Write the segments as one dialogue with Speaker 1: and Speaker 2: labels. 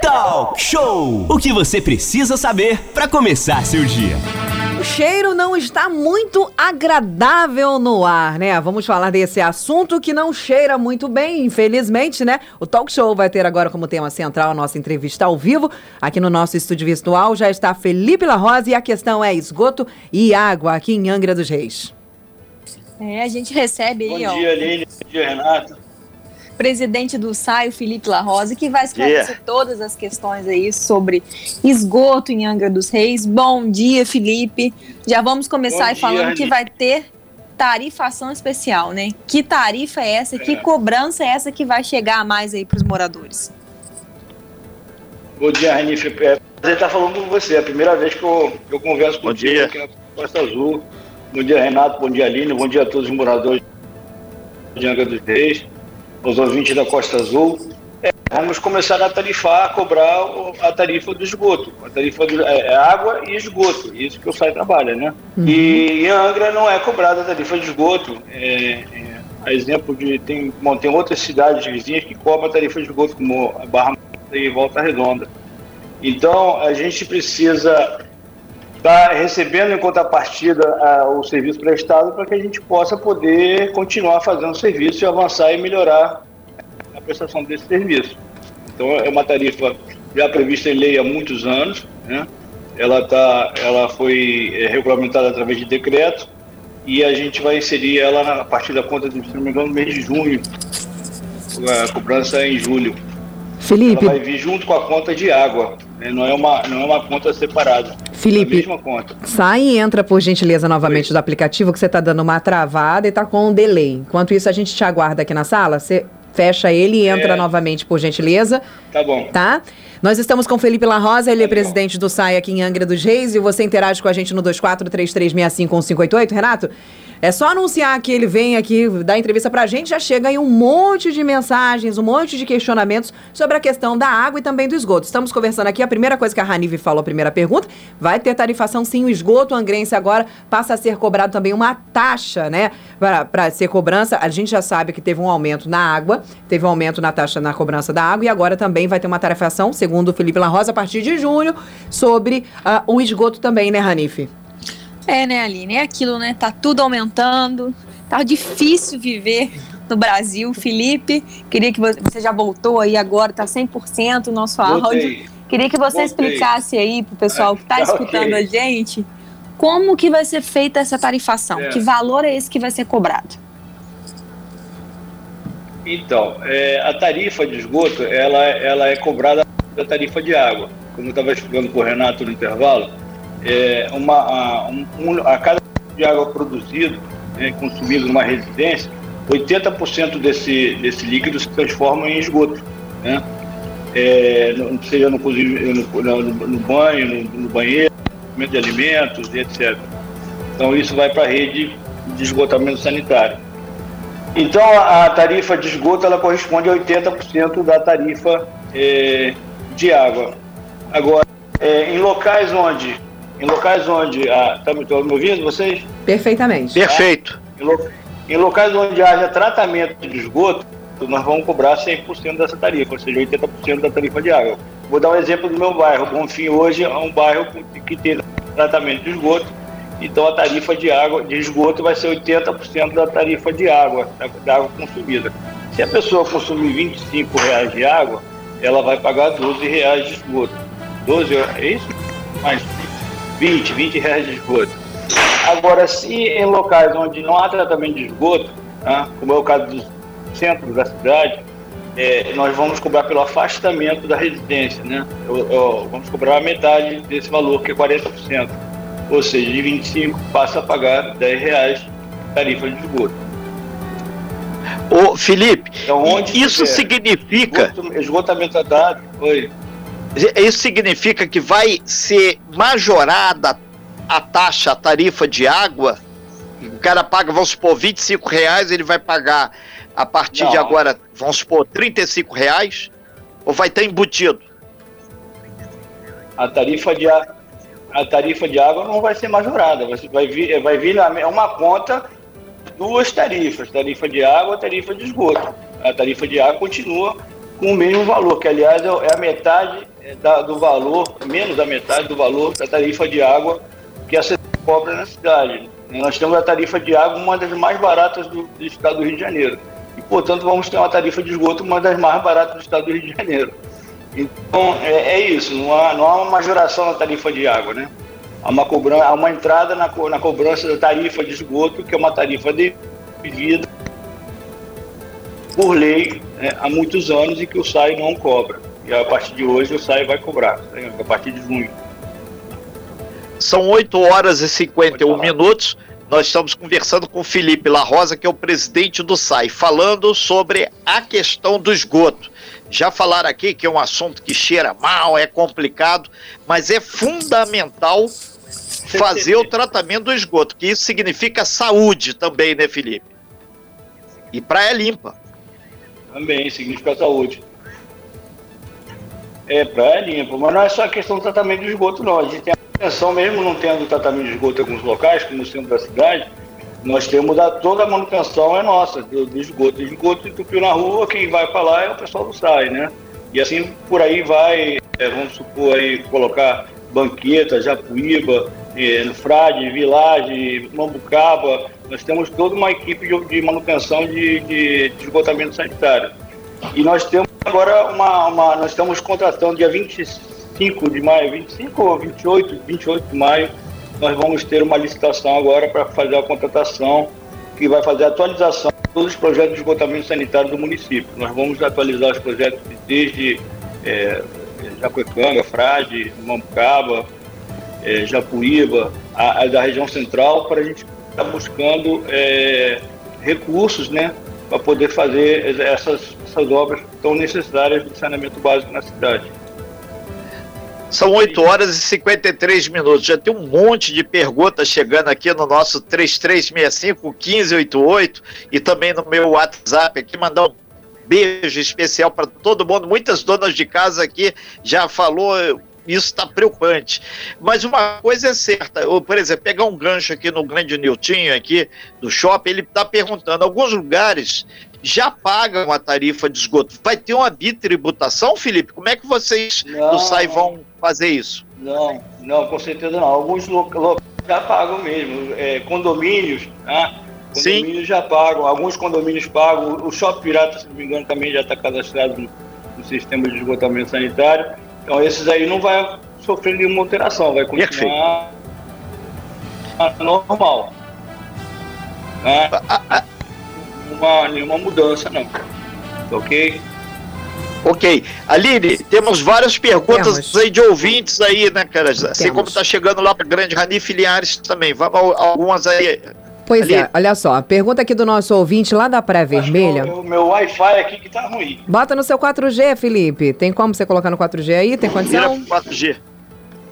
Speaker 1: Talk Show! O que você precisa saber para começar seu dia.
Speaker 2: O cheiro não está muito agradável no ar, né? Vamos falar desse assunto que não cheira muito bem, infelizmente, né? O Talk Show vai ter agora como tema central a nossa entrevista ao vivo. Aqui no nosso estúdio virtual já está Felipe La Rosa e a questão é esgoto e água aqui em Angra dos Reis.
Speaker 3: É, a gente recebe aí,
Speaker 4: bom
Speaker 3: ó.
Speaker 4: Bom dia, Aline. Bom dia, Renato
Speaker 3: presidente do SAI, o Felipe La Rosa, que vai esclarecer yeah. todas as questões aí sobre esgoto em Angra dos Reis. Bom dia, Felipe. Já vamos começar aí falando que vai ter tarifação especial, né? Que tarifa é essa? É. Que cobrança é essa que vai chegar a mais aí para os moradores?
Speaker 4: Bom dia, Renife. É prazer estar falando com você. É a primeira vez que eu, eu converso com você aqui na Costa Azul. Bom dia, Renato. Bom dia, Aline. Bom dia a todos os moradores de Angra dos Reis os ouvintes da Costa Azul, é, vamos começar a tarifar, a cobrar a tarifa do esgoto. A tarifa do, é, é água e esgoto, isso que o SAI trabalha, né? Uhum. E em Angra não é cobrada a tarifa de esgoto. É, é, a exemplo de. Tem, bom, tem outras cidades vizinhas que cobram a tarifa de esgoto, como a Barra e Volta Redonda. Então, a gente precisa está recebendo em contrapartida a, o serviço prestado para que a gente possa poder continuar fazendo o serviço e avançar e melhorar a prestação desse serviço. Então é uma tarifa já prevista em lei há muitos anos, né? ela, tá, ela foi é, regulamentada através de decreto e a gente vai inserir ela a partir da conta, se não me engano, no mês de junho, a cobrança é em julho.
Speaker 2: Felipe.
Speaker 4: Ela vai vir junto com a conta de água? Não, é uma, não é uma conta separada.
Speaker 2: Felipe, sai e entra, por gentileza, novamente Oi. do aplicativo, que você está dando uma travada e está com um delay. Enquanto isso, a gente te aguarda aqui na sala. Você fecha ele e entra é. novamente, por gentileza.
Speaker 4: Tá bom.
Speaker 2: Tá? Nós estamos com Felipe La Rosa, ele é presidente do SAI aqui em Angra dos Reis, e você interage com a gente no 2433651588. Renato, é só anunciar que ele vem aqui dar entrevista pra gente, já chega aí um monte de mensagens, um monte de questionamentos sobre a questão da água e também do esgoto. Estamos conversando aqui, a primeira coisa que a Ranive falou, a primeira pergunta, vai ter tarifação sim, o esgoto angrense agora passa a ser cobrado também uma taxa, né, para ser cobrança. A gente já sabe que teve um aumento na água, teve um aumento na taxa na cobrança da água e agora também vai ter uma tarifação, segundo o Felipe La Rosa, a partir de junho, sobre uh, o esgoto também, né, Ranife?
Speaker 3: É, né, Aline? É aquilo, né? Tá tudo aumentando. Tá difícil viver no Brasil. Felipe, queria que você, você já voltou aí agora, tá 100% o nosso áudio. Queria que você Voltei. explicasse aí pro pessoal que tá escutando okay. a gente como que vai ser feita essa tarifação. É. Que valor é esse que vai ser cobrado?
Speaker 4: Então, é, a tarifa de esgoto, ela, ela é cobrada da tarifa de água. Como eu estava explicando para o Renato no intervalo, é, uma, a, um, a cada de água produzido, né, consumido numa residência, 80% desse, desse líquido se transforma em esgoto. Né? É, seja no, no, no, banho, no, no banheiro, de alimentos etc. Então isso vai para a rede de esgotamento sanitário. Então a tarifa de esgoto ela corresponde a 80% da tarifa é, de água. Agora, é, em locais onde em locais onde. Está ah, me, me ouvindo vocês?
Speaker 2: Perfeitamente.
Speaker 5: Perfeito.
Speaker 4: Em, lo, em, locais onde haja tratamento de esgoto, nós vamos cobrar 100% dessa tarifa, ou seja, 80% da tarifa de água. Vou dar um exemplo do meu bairro. Bonfim hoje é um bairro que tem tratamento de esgoto, então a tarifa de água de esgoto vai ser 80% da tarifa de água, da, água consumida. Se a pessoa consumir 25 reais de água, ela vai pagar 12 reais de esgoto. 12 é isso? Mais 20, 20 reais de esgoto. Agora, se em locais onde não há tratamento de esgoto, né, como é o caso dos centros da cidade, é, nós vamos cobrar pelo afastamento da residência, né? Eu, eu, vamos cobrar a metade desse valor, que é 40%. Ou seja, de 25 passa a pagar 10 reais tarifa de esgoto.
Speaker 5: Ô, Felipe, então, isso significa.
Speaker 4: Esgotamento dado. Oi.
Speaker 5: Isso significa que vai ser majorada a taxa, a tarifa de água? O cara paga, vamos supor, 25 reais, ele vai pagar a partir não. de agora, vamos supor, 35 reais? Ou vai estar embutido?
Speaker 4: A tarifa de, a tarifa de água não vai ser majorada, vai vir, vai vir na, uma conta duas tarifas, tarifa de água e tarifa de esgoto. A tarifa de água continua com o mesmo valor, que aliás é, é a metade é, da, do valor, menos da metade do valor da tarifa de água que a cidade cobra na cidade. Nós temos a tarifa de água uma das mais baratas do, do estado do Rio de Janeiro. E, portanto, vamos ter uma tarifa de esgoto uma das mais baratas do estado do Rio de Janeiro. Então, é, é isso, não há, não há uma majoração na tarifa de água, né? Há uma, cobrança, há uma entrada na, na cobrança da tarifa de esgoto, que é uma tarifa devida por lei né, há muitos anos e que o SAI não cobra. E a partir de hoje o SAI vai cobrar, né, a partir de junho.
Speaker 5: São 8 horas e 51 minutos. Nós estamos conversando com o Felipe La Rosa, que é o presidente do SAI, falando sobre a questão do esgoto. Já falaram aqui que é um assunto que cheira mal, é complicado, mas é fundamental fazer o tratamento do esgoto, que isso significa saúde também, né, Felipe? E praia limpa.
Speaker 4: Também significa saúde. É, praia limpa, mas não é só a questão do tratamento do esgoto, não. A gente tem manutenção, mesmo não tendo tratamento de esgoto em alguns locais, como no centro da cidade, nós temos da, toda a manutenção é nossa, do, do esgoto. O esgoto entupiu na rua, quem vai para lá é o pessoal do SAI, né? E assim por aí vai, é, vamos supor aí, colocar Banqueta, Japuíba, é, Frade, Vilagem, Mambucaba, nós temos toda uma equipe de, de manutenção de, de, de esgotamento sanitário. E nós temos agora uma, uma, nós estamos contratando dia 25 25 de maio, 25 ou 28, 28 de maio, nós vamos ter uma licitação agora para fazer a contratação que vai fazer a atualização de todos os projetos de esgotamento sanitário do município. Nós vamos atualizar os projetos desde é, Jacuecanga, Frade, Mambucaba, é, Japuíba, a, a, da região central, para a gente estar tá buscando é, recursos né, para poder fazer essas, essas obras tão necessárias de saneamento básico na cidade.
Speaker 5: São 8 horas e 53 minutos. Já tem um monte de perguntas chegando aqui no nosso 3365-1588 e também no meu WhatsApp aqui. Mandar um beijo especial para todo mundo. Muitas donas de casa aqui já falou. Isso está preocupante. Mas uma coisa é certa, eu, por exemplo, pegar um gancho aqui no Grande Niltinho, aqui do shopping, ele está perguntando: alguns lugares já pagam a tarifa de esgoto. Vai ter uma bitributação, Felipe? Como é que vocês não, do SAI vão fazer isso?
Speaker 4: Não, não, com certeza não. Alguns locais já pagam mesmo. É, condomínios, né? Condomínios Sim. já pagam, alguns condomínios pagam. O Shopping Pirata, se não me engano, também já está cadastrado no, no, sistema de esgotamento sanitário. Então, esses aí não vai sofrer nenhuma alteração, vai continuar Perfeito. normal. Né? Nenhuma, nenhuma mudança, não. Ok?
Speaker 5: Ok. Aline, temos várias perguntas temos. aí de ouvintes aí, né, cara? Assim temos. como tá chegando lá para Grande Rani Filiares também. Vamos algumas aí.
Speaker 2: Pois Ali. é, olha só, pergunta aqui do nosso ouvinte lá da Praia Vermelha.
Speaker 4: O meu Wi-Fi aqui que tá ruim.
Speaker 2: Bota no seu 4G, Felipe. Tem como você colocar no 4G aí? Tem condição?
Speaker 5: Vira 4G.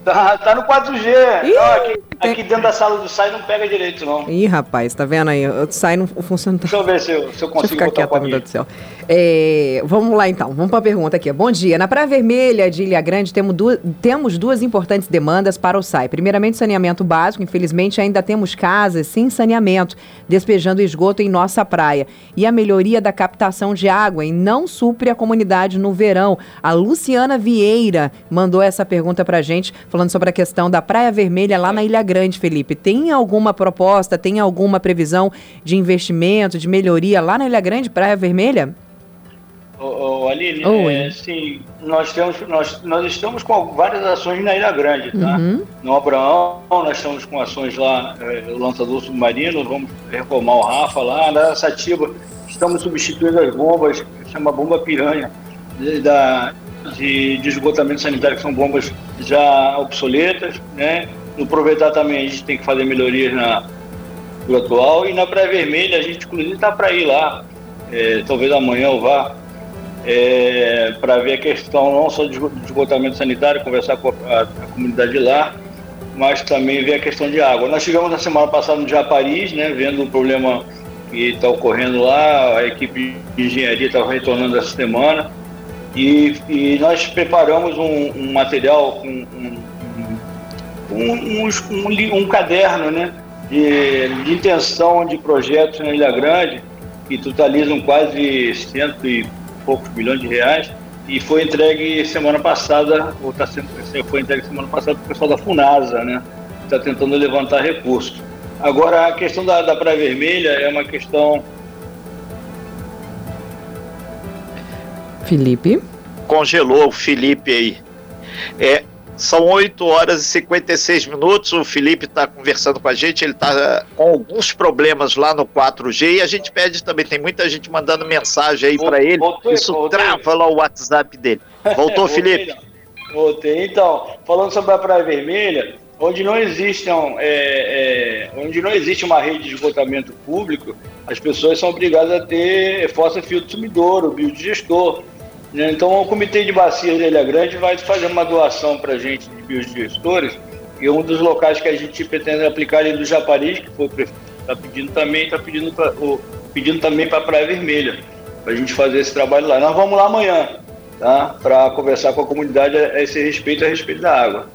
Speaker 4: Tá, tá no 4G. Ih, não, aqui, tem... aqui, dentro da sala do SAI não pega direito, não.
Speaker 2: Ih, rapaz, tá vendo aí? O SAI não funciona.
Speaker 4: Deixa eu ver se eu, se eu consigo Deixa eu ficar
Speaker 2: quieto, meu Deus do céu. É, vamos lá então, vamos para a pergunta aqui. Bom dia. Na Praia Vermelha de Ilha Grande temos duas, temos duas importantes demandas para o SAI. Primeiramente, saneamento básico. Infelizmente, ainda temos casas sem saneamento, despejando esgoto em nossa praia. E a melhoria da captação de água e não supre a comunidade no verão. A Luciana Vieira mandou essa pergunta para gente, falando sobre a questão da Praia Vermelha lá na Ilha Grande, Felipe. Tem alguma proposta, tem alguma previsão de investimento, de melhoria lá na Ilha Grande, Praia Vermelha?
Speaker 4: Ô, Aline, é, sim, nós, temos, nós, nós estamos com várias ações na Ilha Grande, tá? Uhum. No Abraão, nós estamos com ações lá, é, o lançador submarino, vamos reformar o Rafa lá, na Satiba, estamos substituindo as bombas, chama bomba piranha, de, da, de, de esgotamento sanitário, que são bombas já obsoletas, né? No aproveitar também a gente tem que fazer melhorias na atual e na pré-vermelha a gente inclusive está para ir lá, é, talvez amanhã eu vá é, para ver a questão não só de esgotamento sanitário, conversar com a, a, comunidade lá, mas também ver a questão de água. Nós chegamos na semana passada no Japariz, né, vendo o problema que está ocorrendo lá, a equipe de engenharia estava retornando essa semana, e, e nós preparamos um, um material, um, um, um, caderno né, de, de intenção de projetos na Ilha Grande, que totalizam quase cento e poucos milhões de reais, e foi entregue semana passada, ou está sendo, foi entregue semana passada para o pessoal da FUNASA, né? Está tentando levantar recursos. Agora, a questão da, da Praia Vermelha é uma questão.
Speaker 2: Felipe?
Speaker 5: Congelou o Felipe aí. É, são 8 horas e 56 minutos. O Felipe está conversando com a gente. Ele está com alguns problemas lá no 4G e a gente pede também. Tem muita gente mandando mensagem aí para ele. Voltei, Isso voltei. trava lá o WhatsApp dele. Voltou, Felipe?
Speaker 4: Voltei. Então, falando sobre a Praia Vermelha, onde não existem, é, é, onde não existe uma rede de esgotamento público, as pessoas são obrigadas a ter fossa filtro sumidouro, biodigestor. Né? Então, o Comitê de Bacias de Ilha Grande vai fazer uma doação para a gente de biodigestores e um dos locais que a gente pretende aplicar é do Japari, que foi o prefeito está pedindo também, está pedindo, pedindo também para a Praia Vermelha, para a gente fazer esse trabalho lá. Nós vamos lá amanhã, tá? para conversar com a comunidade a esse respeito, a respeito da água.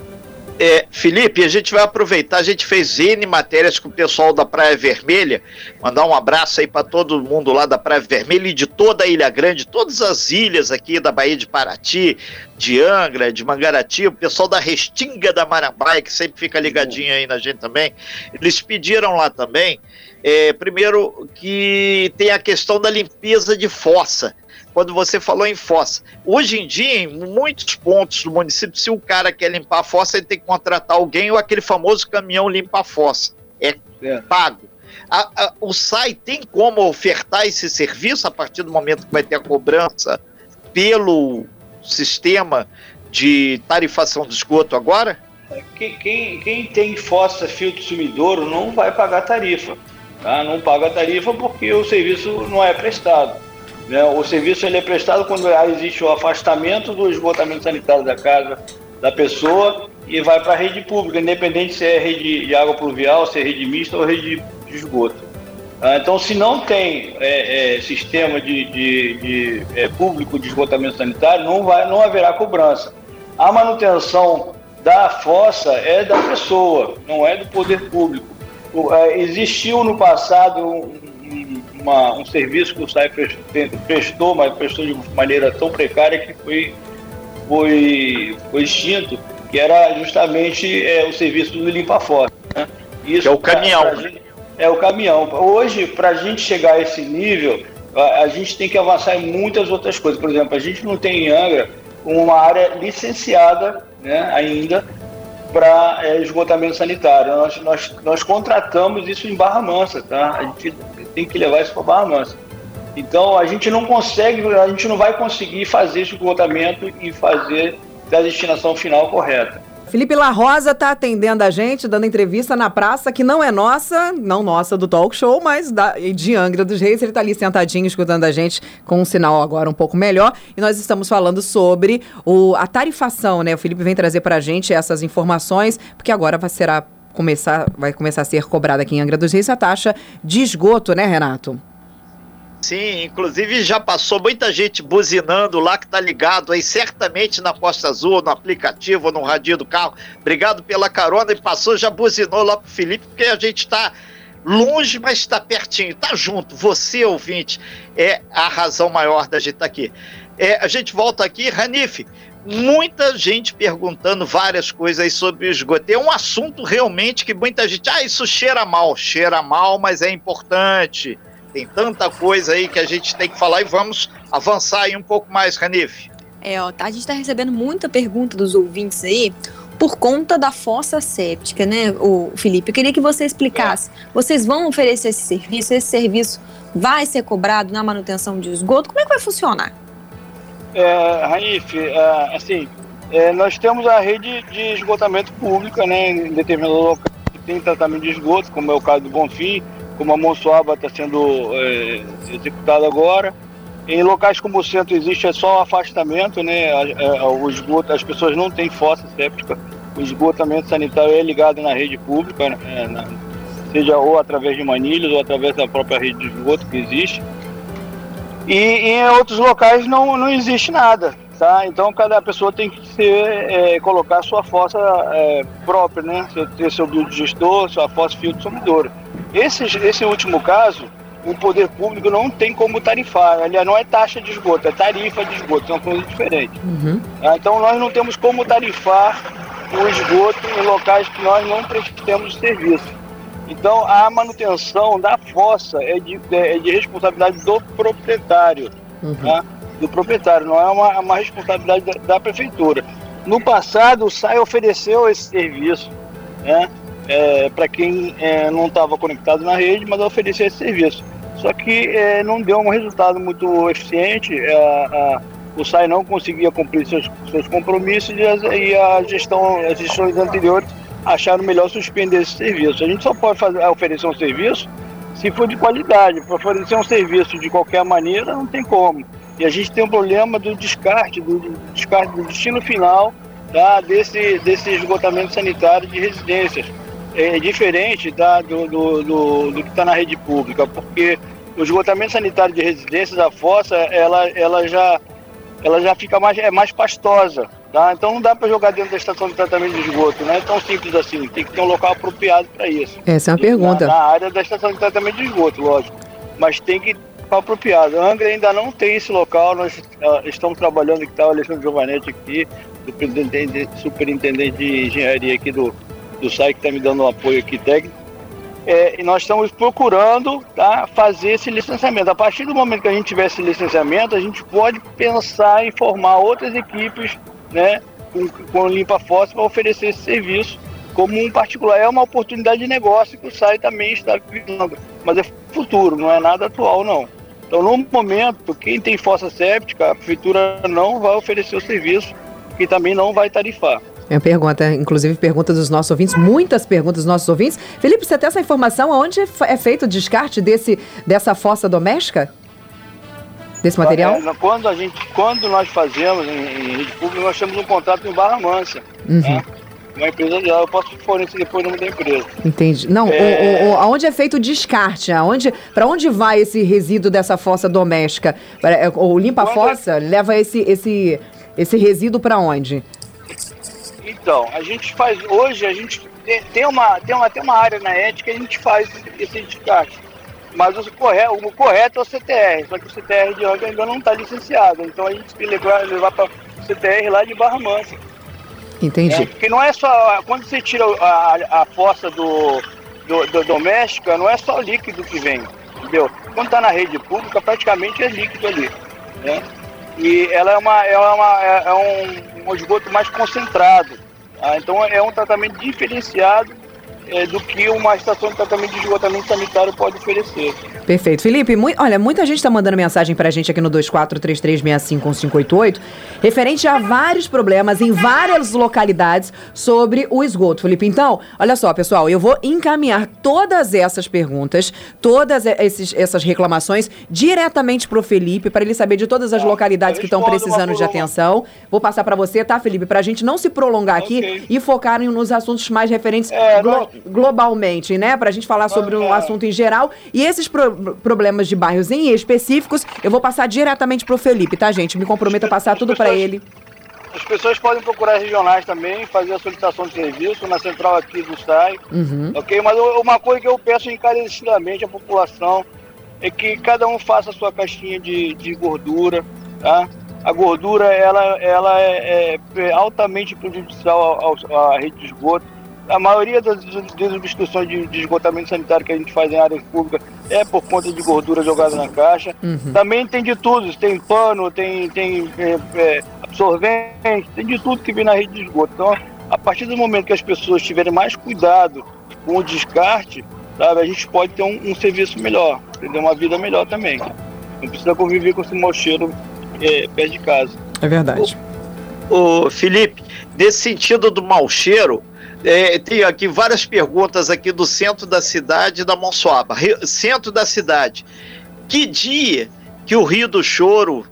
Speaker 5: É, Felipe, a gente vai aproveitar, a gente fez N matérias com o pessoal da Praia Vermelha, mandar um abraço aí para todo mundo lá da Praia Vermelha e de toda a Ilha Grande, todas as ilhas aqui da Baía de Paraty, de Angra, de Mangarati, o pessoal da Restinga da Marambaia, que sempre fica ligadinho aí na gente também, eles pediram lá também, é, primeiro que tem a questão da limpeza de fossa quando você falou em fossa. Hoje em dia, em muitos pontos do município, se o cara quer limpar a fossa, ele tem que contratar alguém ou aquele famoso caminhão limpa a fossa. É, é. pago. A, a, o SAI tem como ofertar esse serviço a partir do momento que vai ter a cobrança pelo sistema de tarifação de esgoto agora?
Speaker 4: Quem, quem, quem tem fossa filtro sumidouro não vai pagar tarifa. Tá? Não paga tarifa porque o serviço não é prestado. Né? O serviço ele é prestado quando existe o afastamento do esgotamento sanitário da casa da pessoa e vai para a rede pública, independente se é rede de água pluvial, se é rede mista ou rede de esgoto. Ah, então, se não tem é, é, sistema de, de, de é, público de esgotamento sanitário, não, vai, não haverá cobrança. A manutenção da fossa é da pessoa, não é do poder público. É, existiu no passado um, uma, um serviço que o SAI prestou, mas prestou de maneira tão precária que foi, foi, foi extinto, que era justamente é, o serviço do limpa-fossa. Né?
Speaker 5: Isso é o caminhão. Pra, pra
Speaker 4: gente, é o caminhão. Hoje, para a gente chegar a esse nível, a, a, gente tem que avançar em muitas outras coisas. Por exemplo, a gente não tem em Angra uma área licenciada né, ainda para é, esgotamento sanitário. Nós, nós, nós contratamos isso em Barra Mansa, tá? A gente tem que levar isso para Barra Mansa. Então a gente não consegue, a gente não vai conseguir fazer esse esgotamento e fazer da destinação final correta.
Speaker 2: Felipe La Rosa está atendendo a gente, dando entrevista na praça, que não é nossa, não nossa do talk show, mas da, de Angra dos Reis. Ele está ali sentadinho, escutando a gente, com um sinal agora um pouco melhor. E nós estamos falando sobre o, a tarifação, né? O Felipe vem trazer para a gente essas informações, porque agora será começar, vai começar a ser cobrada aqui em Angra dos Reis a taxa de esgoto, né, Renato?
Speaker 5: Sim, inclusive já passou muita gente buzinando lá que tá ligado aí, certamente na Costa Azul, no aplicativo, no radinho do carro. Obrigado pela carona e passou, já buzinou lá pro Felipe, porque a gente tá longe, mas está pertinho, tá junto. Você, ouvinte, é a razão maior da gente estar tá aqui. É, a gente volta aqui, Ranif, muita gente perguntando várias coisas sobre o esgoto. É um assunto realmente que muita gente, ah, isso cheira mal, cheira mal, mas é importante. Tem tanta coisa aí que a gente tem que falar e vamos avançar aí um pouco mais, Ranif.
Speaker 3: É, ó, tá, a gente está recebendo muita pergunta dos ouvintes aí por conta da fossa séptica, né, o Felipe? Eu queria que você explicasse. Vocês vão oferecer esse serviço? Esse serviço vai ser cobrado na manutenção de esgoto? Como é que vai funcionar?
Speaker 4: É, Raif, é, assim, é, nós temos a rede de esgotamento pública, né, em determinados locais que tem tratamento de esgoto, como é o caso do Bonfim, como a Monsoaba está sendo é, executada agora. Em locais como o centro existe é só afastamento, né? É, o esgoto, as pessoas não têm fossa séptica. O esgotamento sanitário é ligado na rede pública, né? na, seja ou através de manilhas ou através da própria rede de esgoto que existe. E, e em outros locais não, não existe nada, tá? Então cada pessoa tem que ser, é, colocar sua fossa é, própria, né? Ter seu biodigestor, sua fossa filtro sumidora. Esse, esse último caso, o poder público não tem como tarifar. Aliás, não é taxa de esgoto, é tarifa de esgoto, são coisas diferentes. Uhum. Ah, então nós não temos como tarifar o esgoto em locais que nós não prestamos serviço. Então a manutenção da fossa é de, é de responsabilidade do proprietário. Uhum. Tá? Do proprietário, não é uma, uma responsabilidade da, da, prefeitura. No passado, o SAI ofereceu esse serviço né? É, para quem é, não estava conectado na rede, mas ofereceu esse serviço. Só que é, não deu um resultado muito eficiente. É, a, o SAI não conseguia cumprir seus, seus compromissos e a, e a gestão, as gestões anteriores acharam melhor suspender esse serviço. A gente só pode fazer, oferecer um serviço se for de qualidade. Para oferecer um serviço de qualquer maneira, não tem como. E a gente tem um problema do descarte, do, do descarte do destino final tá, desse, desse esgotamento sanitário de residências. É diferente tá, do, do, do, do que está na rede pública, porque o esgotamento sanitário de residências, a fossa, ela, ela, já, ela já fica mais, é mais pastosa. Tá? Então não dá para jogar dentro da estação de tratamento de esgoto, não é tão simples assim. Tem que ter um local apropriado para isso.
Speaker 2: Essa é uma pergunta.
Speaker 4: Na, área da estação de tratamento de esgoto, lógico. Mas tem que estar apropriado. A Angra ainda não tem esse local, nós uh, estamos trabalhando, que está o Alexandre Giovanetti aqui, superintendente, superintendente de engenharia aqui do, do SAI, que está me dando um apoio aqui técnico é, e nós estamos procurando tá, fazer esse licenciamento. A partir do momento que a gente tiver esse licenciamento, a gente pode pensar em formar outras equipes né, com, com limpa fóssil para oferecer esse serviço como um particular. É uma oportunidade de negócio que o SAI também está visando, mas é futuro, não é nada atual não. Então, no momento, quem tem fossa séptica, a prefeitura não vai oferecer o serviço e também não vai tarifar.
Speaker 2: É uma pergunta, inclusive pergunta dos nossos ouvintes, muitas perguntas dos nossos ouvintes. Felipe, você tem essa informação? Onde é feito o descarte desse, dessa fossa doméstica? Desse material?
Speaker 4: É, quando, a gente, quando nós fazemos em, em rede pública, nós temos um contrato em Barra Mansa. Uhum. Né? Uma empresa de lá, eu posso fornecer depois o nome da empresa.
Speaker 2: Entendi. Não, é... o, o, aonde é feito o descarte? Aonde, para onde vai esse resíduo dessa fossa doméstica? É, o limpa-fossa é... leva esse, esse, esse resíduo para onde?
Speaker 4: Então, a gente faz. Hoje a gente tem uma, tem uma, tem uma área na ética que a gente faz esse descarte. Mas o correto, o correto é o CTR, só que o CTR de Angra ainda não está licenciado. Então a gente tem que levar, levar para o CTR lá de Barra Mansa.
Speaker 2: Entendi.
Speaker 4: É, porque não é só. Quando você tira a, a fossa do, do, do doméstica, não é só líquido que vem. Entendeu? Quando está na rede pública, praticamente é líquido ali. Né? E ela é, uma, ela é, uma, é, é um, um esgoto mais concentrado. Ah, então é um tratamento diferenciado é, do que uma estação de tratamento de esgotamento sanitário pode oferecer.
Speaker 2: Perfeito. Felipe, mu olha, muita gente está mandando mensagem para a gente aqui no 2433651588, referente a vários problemas em várias localidades sobre o esgoto, Felipe. Então, olha só, pessoal, eu vou encaminhar todas essas perguntas, todas esses, essas reclamações diretamente para o Felipe, para ele saber de todas as tá. localidades que estão precisando de atenção. Vou passar para você, tá, Felipe? Para a gente não se prolongar okay. aqui e focar nos assuntos mais referentes é, glo globalmente, né? Para a gente falar sobre um assunto em geral. E esses pro problemas de bairros em específicos, eu vou passar diretamente para o Felipe, tá, gente? Me comprometo a passar tudo para ele.
Speaker 4: As pessoas podem procurar regionais também, fazer a solicitação de serviço na central aqui do SAI, uhum. ok? Mas uma coisa que eu peço encarecidamente à população é que cada um faça a sua caixinha de, de gordura, tá? A gordura, ela, ela é, é altamente prejudicial à rede de esgoto a maioria das desobstruções de, de, esgotamento sanitário que a gente faz em áreas públicas é por conta de gordura jogada na caixa. Uhum. Também tem de tudo, tem pano, tem, tem é, é, absorvente, tem de tudo que vem na rede de esgoto. Então, a partir do momento que as pessoas tiverem mais cuidado com o descarte, sabe, a gente pode ter um, um serviço melhor, ter uma vida melhor também. Não precisa conviver com esse mau cheiro é, perto de casa.
Speaker 2: É verdade.
Speaker 5: O, o Felipe, nesse sentido do mau cheiro, é, tem aqui várias perguntas aqui do centro da cidade da Monsoaba. Centro da cidade. Que dia que o Rio do Choro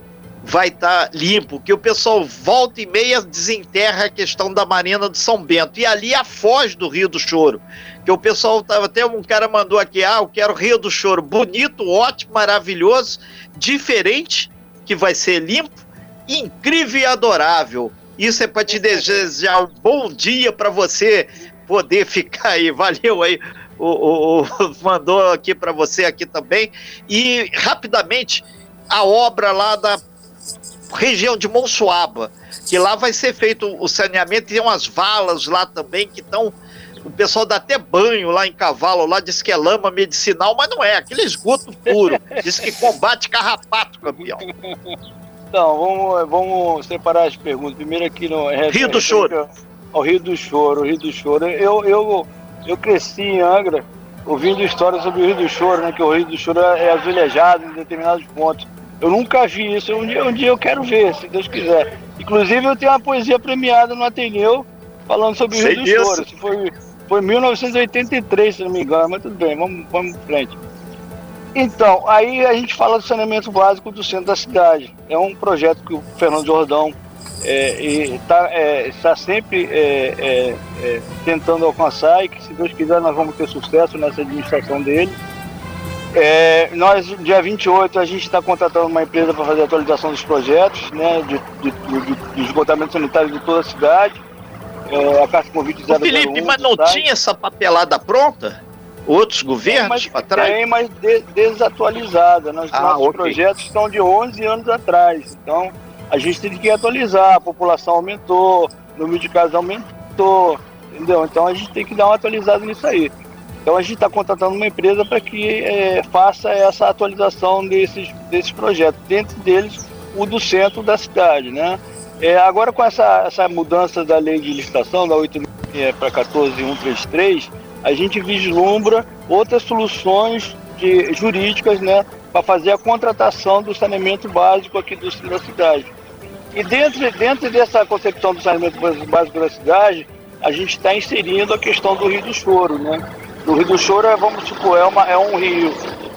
Speaker 5: vai estar tá limpo? Que o pessoal volta e meia desenterra a questão da Marina do São Bento. E ali a foz do Rio do Choro. Que o pessoal tava até um cara mandou aqui, ah, eu quero Rio do Choro bonito, ótimo, maravilhoso, diferente, que vai ser limpo, incrível e adorável. Isso é para te desejar um bom dia para você poder ficar aí. Valeu aí o, o, o mandou aqui para você aqui também. E rapidamente a obra lá da região de Monsuaba, que lá vai ser feito o saneamento, tem umas valas lá também que estão. O pessoal dá até banho lá em cavalo, lá diz que é lama medicinal, mas não é, aquele esgoto puro. diz que combate carrapato, campeão.
Speaker 4: Então, vamos, vamos separar as perguntas. Primeiro aqui no.
Speaker 5: Rio do Choro.
Speaker 4: Ao Rio do Choro, Rio do Choro. Eu, eu, eu cresci em Angra ouvindo histórias sobre o Rio do Choro, né? Que o Rio do Choro é azulejado em determinados pontos. Eu nunca vi isso. Um dia, um dia eu quero ver, se Deus quiser. Inclusive, eu tenho uma poesia premiada no Ateneu falando sobre o Rio do disso. Choro. Foi, foi 1983, se não me engano, mas tudo bem, vamos, vamos em frente. Então, aí a gente fala do saneamento básico do centro da cidade. É um projeto que o Fernando Jordão é, está é, tá sempre é, é, é, tentando alcançar e que, se Deus quiser, nós vamos ter sucesso nessa administração dele. Nós, dia 28, a gente está contratando uma empresa para fazer a atualização dos projetos né, de, de, de, de esgotamento sanitário de toda a cidade. A Caixa Convite 001.
Speaker 5: Felipe, mas não tinha essa papelada pronta? Outros governos para trás?
Speaker 4: Tem, mas de, desatualizada. Nós, ah, nossos okay. projetos estão de 11 anos atrás. Então, a gente tem que atualizar. A população aumentou, o número de casos aumentou, entendeu? Então, a gente tem que dar uma atualizada nisso aí. Então a gente está contratando uma empresa para que é, faça essa atualização desses, desses projetos, dentro deles o do centro da cidade. Né? É, agora com essa, essa mudança da lei de licitação, da 8 é, para 14133, a gente vislumbra outras soluções de, jurídicas né, para fazer a contratação do saneamento básico aqui do, da cidade. E dentro, dentro dessa concepção do saneamento básico da cidade, a gente está inserindo a questão do Rio do Choro, né? O Rio do Choro é, vamos supor, é, uma, é um rio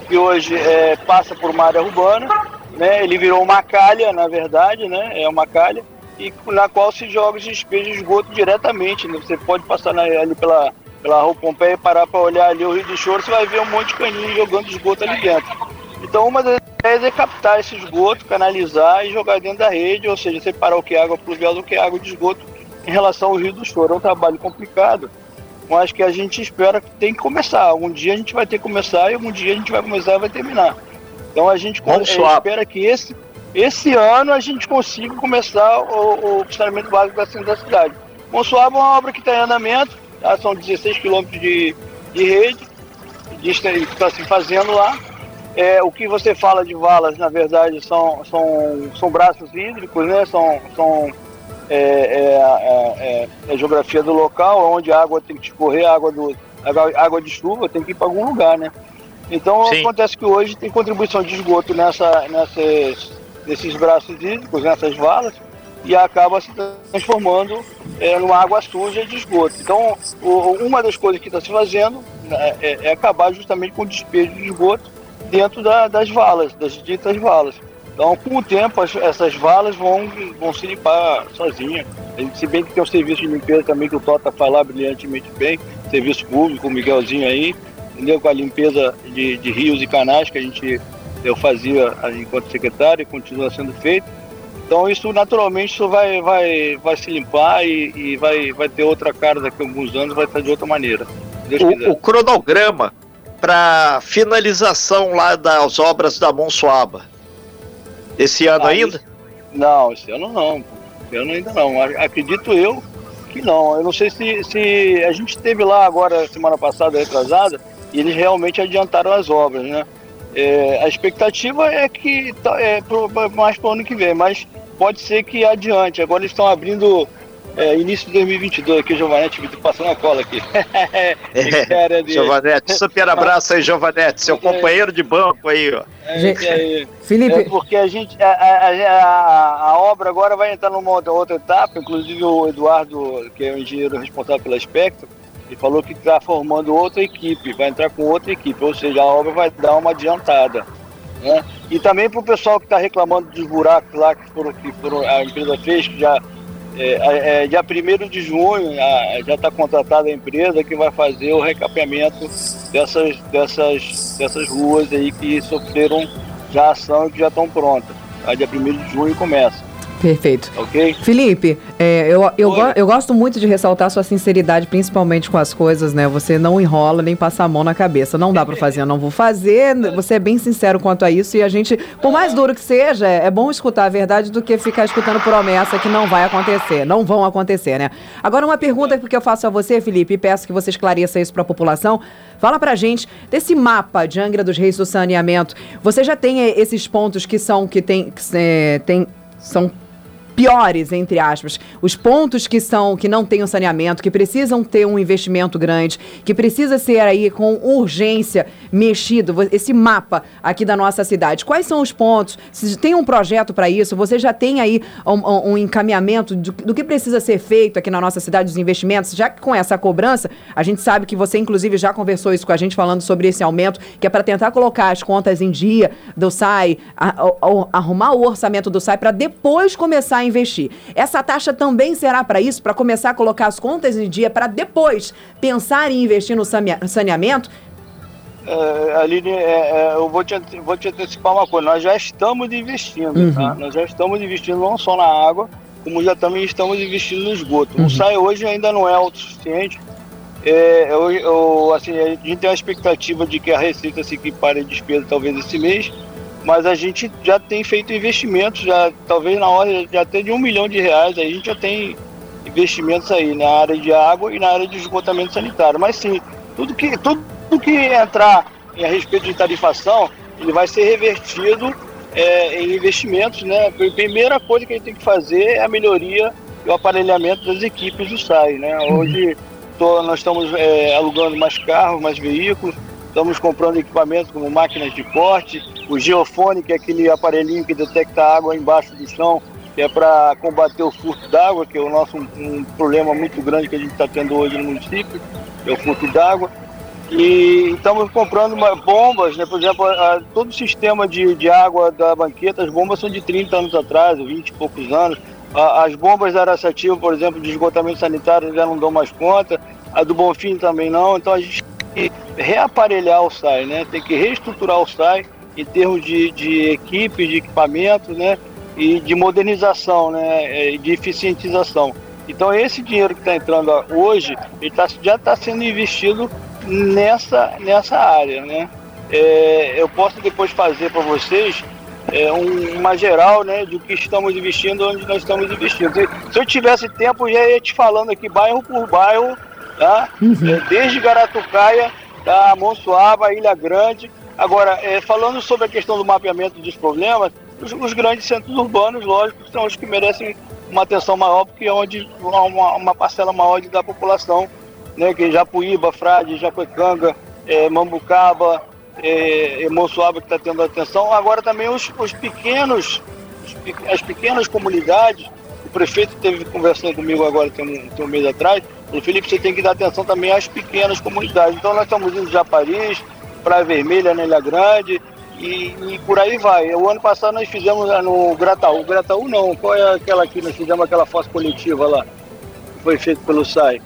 Speaker 4: que hoje é, passa por uma área urbana, né? Ele virou uma calha, na verdade, né? É uma calha, e na qual se joga os despejos de esgoto diretamente. Né? Você pode passar na, ali pela, pela Rua Pompeia e parar para olhar ali o Rio do Choro, você vai ver um monte de caninhos jogando esgoto ali dentro. Então, uma das ideias é captar esse esgoto, canalizar e jogar dentro da rede, ou seja, separar o que é água pluvial do que é água de esgoto em relação ao Rio do Choro. É um trabalho complicado, mas que a gente espera que tem que começar. Um dia a gente vai ter que começar e um dia a gente vai começar e vai terminar. Então a gente é, espera que esse, esse ano a gente consiga começar o, o saneamento básico da, da cidade. Monsuaba é uma obra que está em andamento, tá? são 16 quilômetros de, de rede que está se fazendo lá. É, o que você fala de valas, na verdade, são, são, são braços hídricos, né? são, são é, é, é, é, a geografia do local, onde a água tem que escorrer, a água, do, água, água de chuva tem que ir para algum lugar, né? Então Sim. acontece que hoje tem contribuição de esgoto nessa, nessas, nesses braços hídricos, nessas valas, e acaba se transformando é, numa água suja de esgoto. Então, o, uma das coisas que está se fazendo né, é, é, acabar justamente com o despejo de esgoto dentro da, das valas, das ditas valas. Então, com o tempo, as, essas valas vão, vão se limpar sozinhas. Se bem que tem um serviço de limpeza também que o Tota faz lá brilhantemente bem, serviço público, o Miguelzinho aí, entendeu? Com a limpeza de, de rios e canais que a gente eu fazia enquanto secretário e continua sendo feito. Então isso naturalmente isso vai, vai, vai se limpar e, e vai, vai ter outra cara daqui a alguns anos, vai estar de outra maneira.
Speaker 5: O, o, cronograma para finalização lá das obras da Monsuaba esse ano ah, ainda?
Speaker 4: Não, esse ano não. Esse ano ainda não. Acredito eu que não. Eu não sei se, se a gente teve lá agora, semana passada, retrasada, e eles realmente adiantaram as obras, né? É, a expectativa é que tá, é pro, mais para o ano que vem, mas pode ser que adiante. Agora eles estão abrindo é, início de 2022 aqui, Giovanete, me passando a cola aqui.
Speaker 5: é, Giovanete, super abraço aí, Giovanete, seu companheiro de banco aí, ó.
Speaker 4: É, Felipe. É porque a gente, a, a, a, a, obra agora vai entrar numa outra, outra etapa, inclusive o Eduardo, que é o engenheiro responsável pela Espectro, falou que está formando outra equipe, vai entrar com outra equipe, ou seja, a obra vai dar uma adiantada. Né? E também para o pessoal que está reclamando dos buracos lá que, foram, que foram, a empresa fez, que já é, é, dia 1 de junho a, já está contratada a empresa que vai fazer o recapeamento dessas, dessas, dessas ruas aí que sofreram já ação e que já estão prontas. A dia 1 de junho começa.
Speaker 2: Perfeito.
Speaker 4: Ok?
Speaker 2: Felipe, é, eu, eu, go, eu gosto muito de ressaltar sua sinceridade, principalmente com as coisas, né? Você não enrola nem passa a mão na cabeça. Não dá para fazer, eu não vou fazer. Você é bem sincero quanto a isso e a gente, por mais duro que seja, é bom escutar a verdade do que ficar escutando promessa que não vai acontecer, não vão acontecer, né? Agora, uma pergunta que eu faço a você, Felipe, e peço que você esclareça isso para a população. Fala pra gente desse mapa de Angra dos Reis do saneamento. Você já tem eh, esses pontos que são que tem, que, é, tem são piores, entre aspas, os pontos que são que não têm o saneamento, que precisam ter um investimento grande, que precisa ser aí com urgência mexido, esse mapa aqui da nossa cidade. Quais são os pontos? Se tem um projeto para isso, você já tem aí um, um encaminhamento do, do, que precisa ser feito aqui na nossa cidade, dos investimentos, já que com essa cobrança, a gente sabe que você inclusive já conversou isso com a gente falando sobre esse aumento, que é para tentar colocar as contas em dia do SAI, a, a, a, arrumar o orçamento do SAI para depois começar a investir. Essa taxa também será para isso, para começar a colocar as contas em dia, para depois pensar em investir no saneamento?
Speaker 4: É, Aline, é, é, eu vou te, vou te antecipar uma coisa, nós já estamos investindo, uhum. tá? Nós já estamos investindo não só na água, como já também estamos investindo no esgoto. Uhum. O SAI hoje ainda não é autossuficiente. É, eu, eu, assim, a gente tem a expectativa de que a receita se equipare a despesa talvez esse mês, mas a gente já tem feito investimentos, já talvez na ordem de até de um milhão de reais, a gente já tem investimentos aí na área de água e na área de esgotamento sanitário. Mas sim, tudo que, tudo que entrar a respeito de tarifação, ele vai ser revertido é, em investimentos, né? A primeira coisa que a gente tem que fazer é a melhoria e o aparelhamento das equipes do SAI, né? Uhum. Hoje tô, nós estamos é, alugando mais carros, mais veículos, Estamos comprando equipamentos como máquinas de corte, o geofone, que é aquele aparelhinho que detecta água embaixo do chão, que é para combater o furto d'água, que é o nosso um problema muito grande que a gente está tendo hoje no município, é o furto d'água. E estamos comprando bombas, né? por exemplo, a, todo o sistema de, de água da banqueta, as bombas são de 30 anos atrás, 20 e poucos anos. A, as bombas da Araçatiba, por exemplo, de esgotamento sanitário já não dão mais conta, a do Bonfim também não, então a gente que reaparelhar o SAI, né? Tem que reestruturar o SAI em termos de, de equipe, de equipamento, né? E de modernização, né? De eficientização. Então esse dinheiro que está entrando hoje, ele tá, já está sendo investido nessa, nessa área, né? É, eu posso depois fazer para vocês é, um, uma geral né, do que estamos investindo, onde nós estamos investindo. Se, se eu tivesse tempo, eu já ia te falando aqui bairro por bairro tá? Desde Garatucaia, tá? Monsuaba, Ilha Grande. Agora, é, falando sobre a questão do mapeamento dos problemas, os, os, grandes centros urbanos, lógico, são os que merecem uma atenção maior, porque é onde uma, uma parcela maior da população, né? Que é Japuíba, Frade, Jacuecanga, é, Mambucaba, é, é Monsuaba que está tendo atenção. Agora também os, os pequenos, os, as pequenas comunidades, o prefeito esteve conversando comigo agora tem um, tem um mês atrás, Felipe, você tem que dar atenção também às pequenas comunidades. Então nós estamos indo já Paris, Praia Vermelha, Nélia Grande e, e, por aí vai. O ano passado nós fizemos no Grataú. Grataú não, qual é aquela que nós fizemos aquela fossa coletiva lá? Foi feito pelo SAI.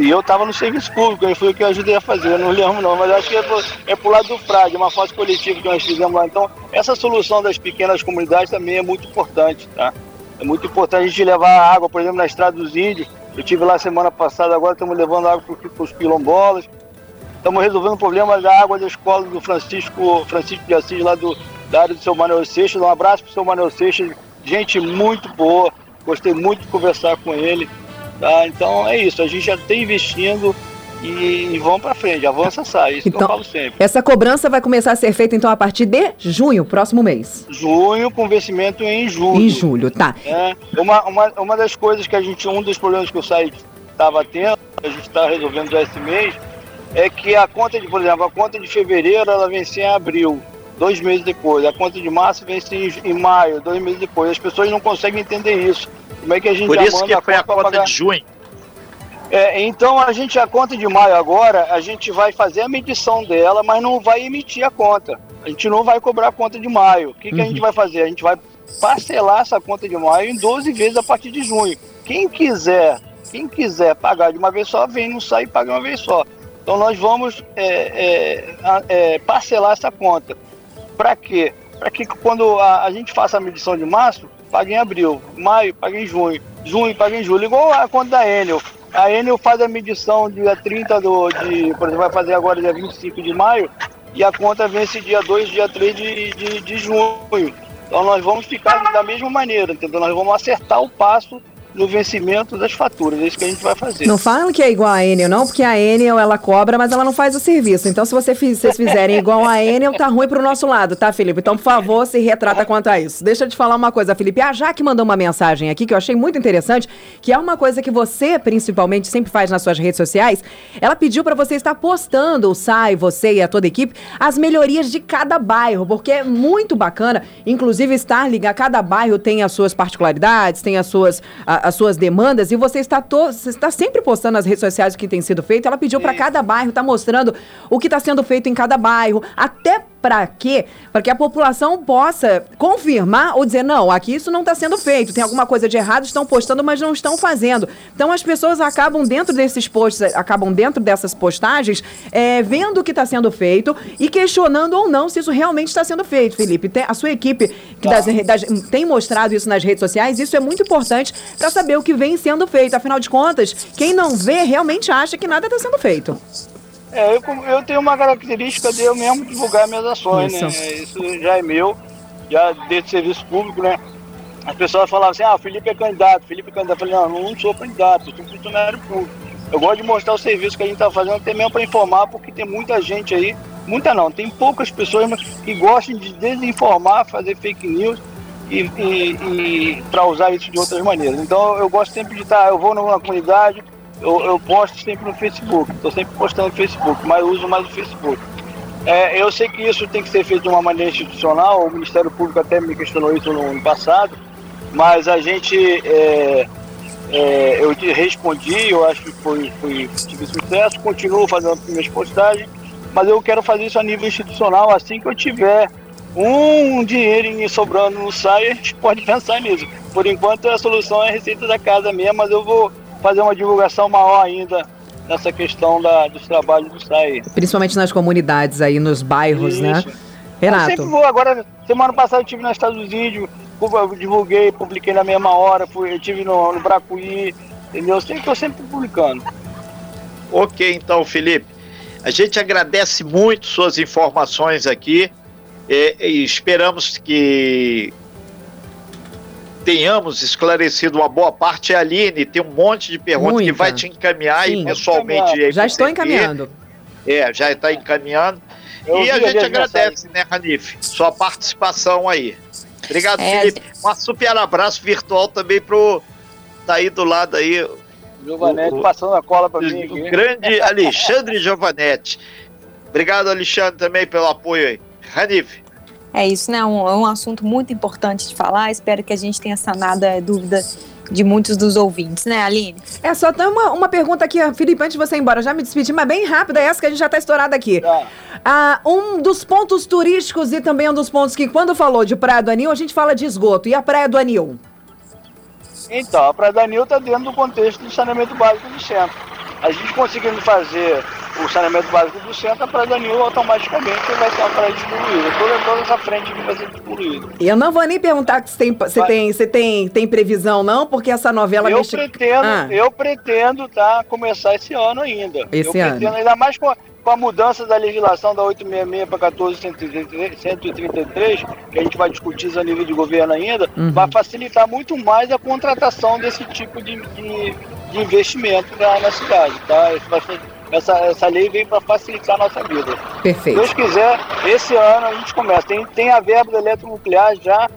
Speaker 4: E eu estava no serviço público, fui o que eu ajudei a fazer, eu não lembro não, mas acho que é pro, é lado do Frade, uma fossa coletiva que nós fizemos lá. Então, essa solução das pequenas comunidades também é muito importante, tá? É muito importante a gente levar água, por exemplo, na estrada dos índios, eu tive lá semana passada, agora estamos levando água para os quilombolas. Estamos resolvendo o problema da água da escola do Francisco, Francisco de Assis, lá do, da área do seu Manuel Seixas. Um abraço para o seu Manuel Seixas, gente muito boa, gostei muito de conversar com ele. Tá? Então é isso, a gente já está investindo e, vamos para frente, avança, sai. Isso então, que eu então, falo sempre.
Speaker 2: Essa cobrança vai começar a ser feita então a partir de junho, próximo mês.
Speaker 4: Junho, com vencimento em julho.
Speaker 2: Em julho, tá.
Speaker 4: É, uma, uma, uma das coisas que a gente, um dos problemas que o site estava tendo, a gente está resolvendo já esse mês, é que a conta de, por exemplo, a conta de fevereiro ela vence em abril, dois meses depois. A conta de março vence em, em maio, dois meses depois. As pessoas não conseguem entender isso. Como é que a gente
Speaker 5: Por isso que foi a conta de junho.
Speaker 4: É, então a gente, a conta de maio agora, a gente vai fazer a medição dela, mas não vai emitir a conta. A gente não vai cobrar a conta de maio. O que, que a gente uhum. vai fazer? A gente vai parcelar essa conta de maio em 12 vezes a partir de junho. Quem quiser, quem quiser pagar de uma vez só, vem no SAI e paga uma vez só. Então nós vamos é, é, é, parcelar essa conta. Para quê? Para que quando a, a, gente faça a medição de março, paga em abril. Maio, paga em junho. Junho, paga em julho. Igual a conta da Enel. A Enel faz a medição dia 30 do, de, por exemplo, vai fazer agora dia 25 de maio, e a conta vence dia 2, dia 3 de, de, de junho. Então nós vamos ficar da mesma maneira, entendeu? Nós vamos acertar o passo no vencimento das faturas. É isso que a gente vai fazer.
Speaker 2: Não falam que é igual a Enel, não, porque a Enel ela cobra, mas ela não faz o serviço. Então, se você fiz, vocês fizerem igual a Enel, tá ruim pro nosso lado, tá, Felipe? Então, por favor, se retrata quanto a isso. Deixa eu te falar uma coisa, Felipe. A Jaque mandou uma mensagem aqui que eu achei muito interessante, que é uma coisa que você, principalmente, sempre faz nas suas redes sociais. Ela pediu para você estar postando, o SAI, você e a toda a equipe, as melhorias de cada bairro, porque é muito bacana, inclusive, estar ligado. Cada bairro tem as suas particularidades, tem as suas. A, as suas demandas e você está, to, você está sempre postando nas redes sociais o que tem sido feito. Ela pediu para cada bairro estar tá mostrando o que está sendo feito em cada bairro, até para quê? Para que a população possa confirmar ou dizer, não, aqui isso não está sendo feito, tem alguma coisa de errado, estão postando, mas não estão fazendo. Então as pessoas acabam dentro desses posts, acabam dentro dessas postagens, é, vendo o que está sendo feito e questionando ou não se isso realmente está sendo feito, Felipe. Tem, a sua equipe que das, das, tem mostrado isso nas redes sociais, isso é muito importante para saber o que vem sendo feito. Afinal de contas, quem não vê realmente acha que nada está sendo feito.
Speaker 4: É, eu, eu tenho uma característica de eu mesmo divulgar minhas ações, isso. né? Isso já é meu, já desse serviço público, né? As pessoas falavam assim, ah, o Felipe é candidato, Felipe é candidato. Eu falei, não, não sou candidato, eu sou funcionário público. Eu gosto de mostrar o serviço que a gente está fazendo, até mesmo para informar, porque tem muita gente aí, muita não, tem poucas pessoas que gostam de desinformar, fazer fake news e, e, e para usar isso de outras maneiras. Então eu gosto sempre de estar, tá, eu vou numa comunidade, eu, eu posto sempre no Facebook, estou sempre postando no Facebook, mas uso mais o Facebook. É, eu sei que isso tem que ser feito de uma maneira institucional, o Ministério Público até me questionou isso no ano passado, mas a gente, é, é, eu respondi, eu acho que foi, foi, tive sucesso, continuo fazendo minhas postagens, mas eu quero fazer isso a nível institucional assim que eu tiver um dinheirinho sobrando no SAI, a gente pode pensar nisso. Por enquanto a solução é a receita da casa mesmo, mas eu vou fazer uma divulgação maior ainda nessa questão da, dos trabalhos do SAI.
Speaker 2: Principalmente nas comunidades aí, nos bairros, né? Isso. né? Renato.
Speaker 4: Eu sempre vou, agora, semana passada eu estive na Estados Unidos, divulguei, publiquei na mesma hora, fui, eu estive no, no Bracuí, entendeu? Sempre estou sempre publicando.
Speaker 5: Ok, então, Felipe. A gente agradece muito suas informações aqui e, e esperamos que tenhamos esclarecido uma boa parte. A Aline tem um monte de perguntas Muita. que vai te encaminhar Sim. e pessoalmente.
Speaker 2: Já estou encaminhando.
Speaker 5: É, já está encaminhando. Eu e a gente agradece, né, Ranif, sua participação aí. Obrigado, é, Felipe. Um super abraço virtual também pro. Tá aí do lado aí.
Speaker 4: Giovanetti passando a cola para mim.
Speaker 5: O grande Alexandre Giovanetti. Obrigado, Alexandre, também pelo apoio aí. Ranif.
Speaker 3: É isso, né? Um, é um assunto muito importante de falar. Espero que a gente tenha sanado a dúvida de muitos dos ouvintes, né, Aline?
Speaker 2: É, só tem uma, uma pergunta aqui, Felipe, antes de você ir embora, já me despedir, mas bem rápida, essa que a gente já está estourada aqui. Tá. Ah, um dos pontos turísticos e também um dos pontos que, quando falou de Praia do Anil, a gente fala de esgoto. E a Praia do Anil?
Speaker 4: Então, a Praia do Anil está dentro do contexto do saneamento básico do centro. A gente conseguindo fazer o saneamento básico do centro, a Praia do Anil automaticamente vai ser uma praia despoluída. Toda, toda essa frente aqui vai ser despoluída.
Speaker 2: Eu não vou nem perguntar se tem, se tem, se tem, tem previsão, não, porque essa novela
Speaker 4: eu mexe... Pretendo, ah. Eu pretendo tá, começar esse ano ainda.
Speaker 2: Esse
Speaker 4: eu
Speaker 2: ano.
Speaker 4: Pretendo, ainda mais com a, com a mudança da legislação da 866 para 14133, que a gente vai discutir isso a nível de governo ainda, uhum. vai facilitar muito mais a contratação desse tipo de, de, de investimento na, na cidade. Tá? Vai essa, essa lei veio para facilitar a nossa vida.
Speaker 2: Perfeito.
Speaker 4: Se Deus quiser, esse ano a gente começa. Tem, tem a verba do eletronuclear já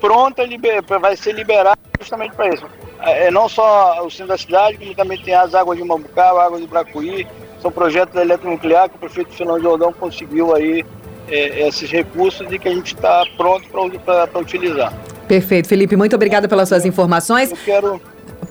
Speaker 4: pronta, liber, vai ser liberada justamente para isso. É, é, não só o centro da cidade, como também tem as águas de Mambucá, águas de Bracuí, são projetos da eletronuclear que o prefeito Fernando Jordão conseguiu aí é, esses recursos e que a gente está pronto para utilizar.
Speaker 2: Perfeito, Felipe. Muito obrigado pelas suas informações.
Speaker 4: Eu quero.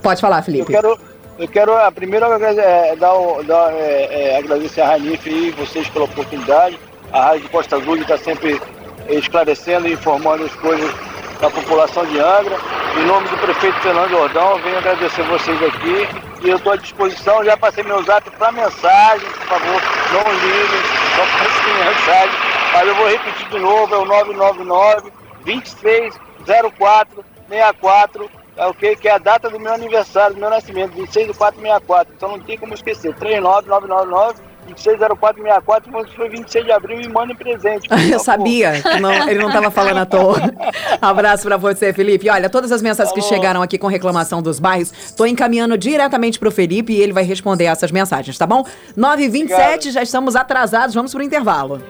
Speaker 2: Pode falar, Felipe.
Speaker 4: Eu quero eu quero, a primeira, é, dar, dar, é, é, agradecer a Ranif e vocês pela oportunidade. A Rádio de Costa Azul está sempre esclarecendo e informando as coisas da população de Angra. Em nome do prefeito Fernando Jordão, venho agradecer vocês aqui e eu estou à disposição. Já passei meu zap para mensagem, por favor, não liguem, só para mensagem. Mas eu vou repetir de novo, é o 999 2304 64, é o que? Que é a data do meu aniversário, do meu nascimento, 26 de 464. Então não tem como esquecer. 39999 260464, quando foi 26 de abril, me manda presente.
Speaker 2: Eu sabia que não, ele não estava falando à toa. Abraço para você, Felipe. Olha, todas as mensagens que chegaram aqui com reclamação dos bairros, estou encaminhando diretamente para o Felipe e ele vai responder essas mensagens, tá bom? 9h27, já estamos atrasados, vamos para o intervalo.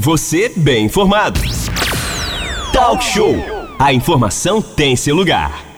Speaker 1: Você bem informado. Talk Show. A informação tem seu lugar.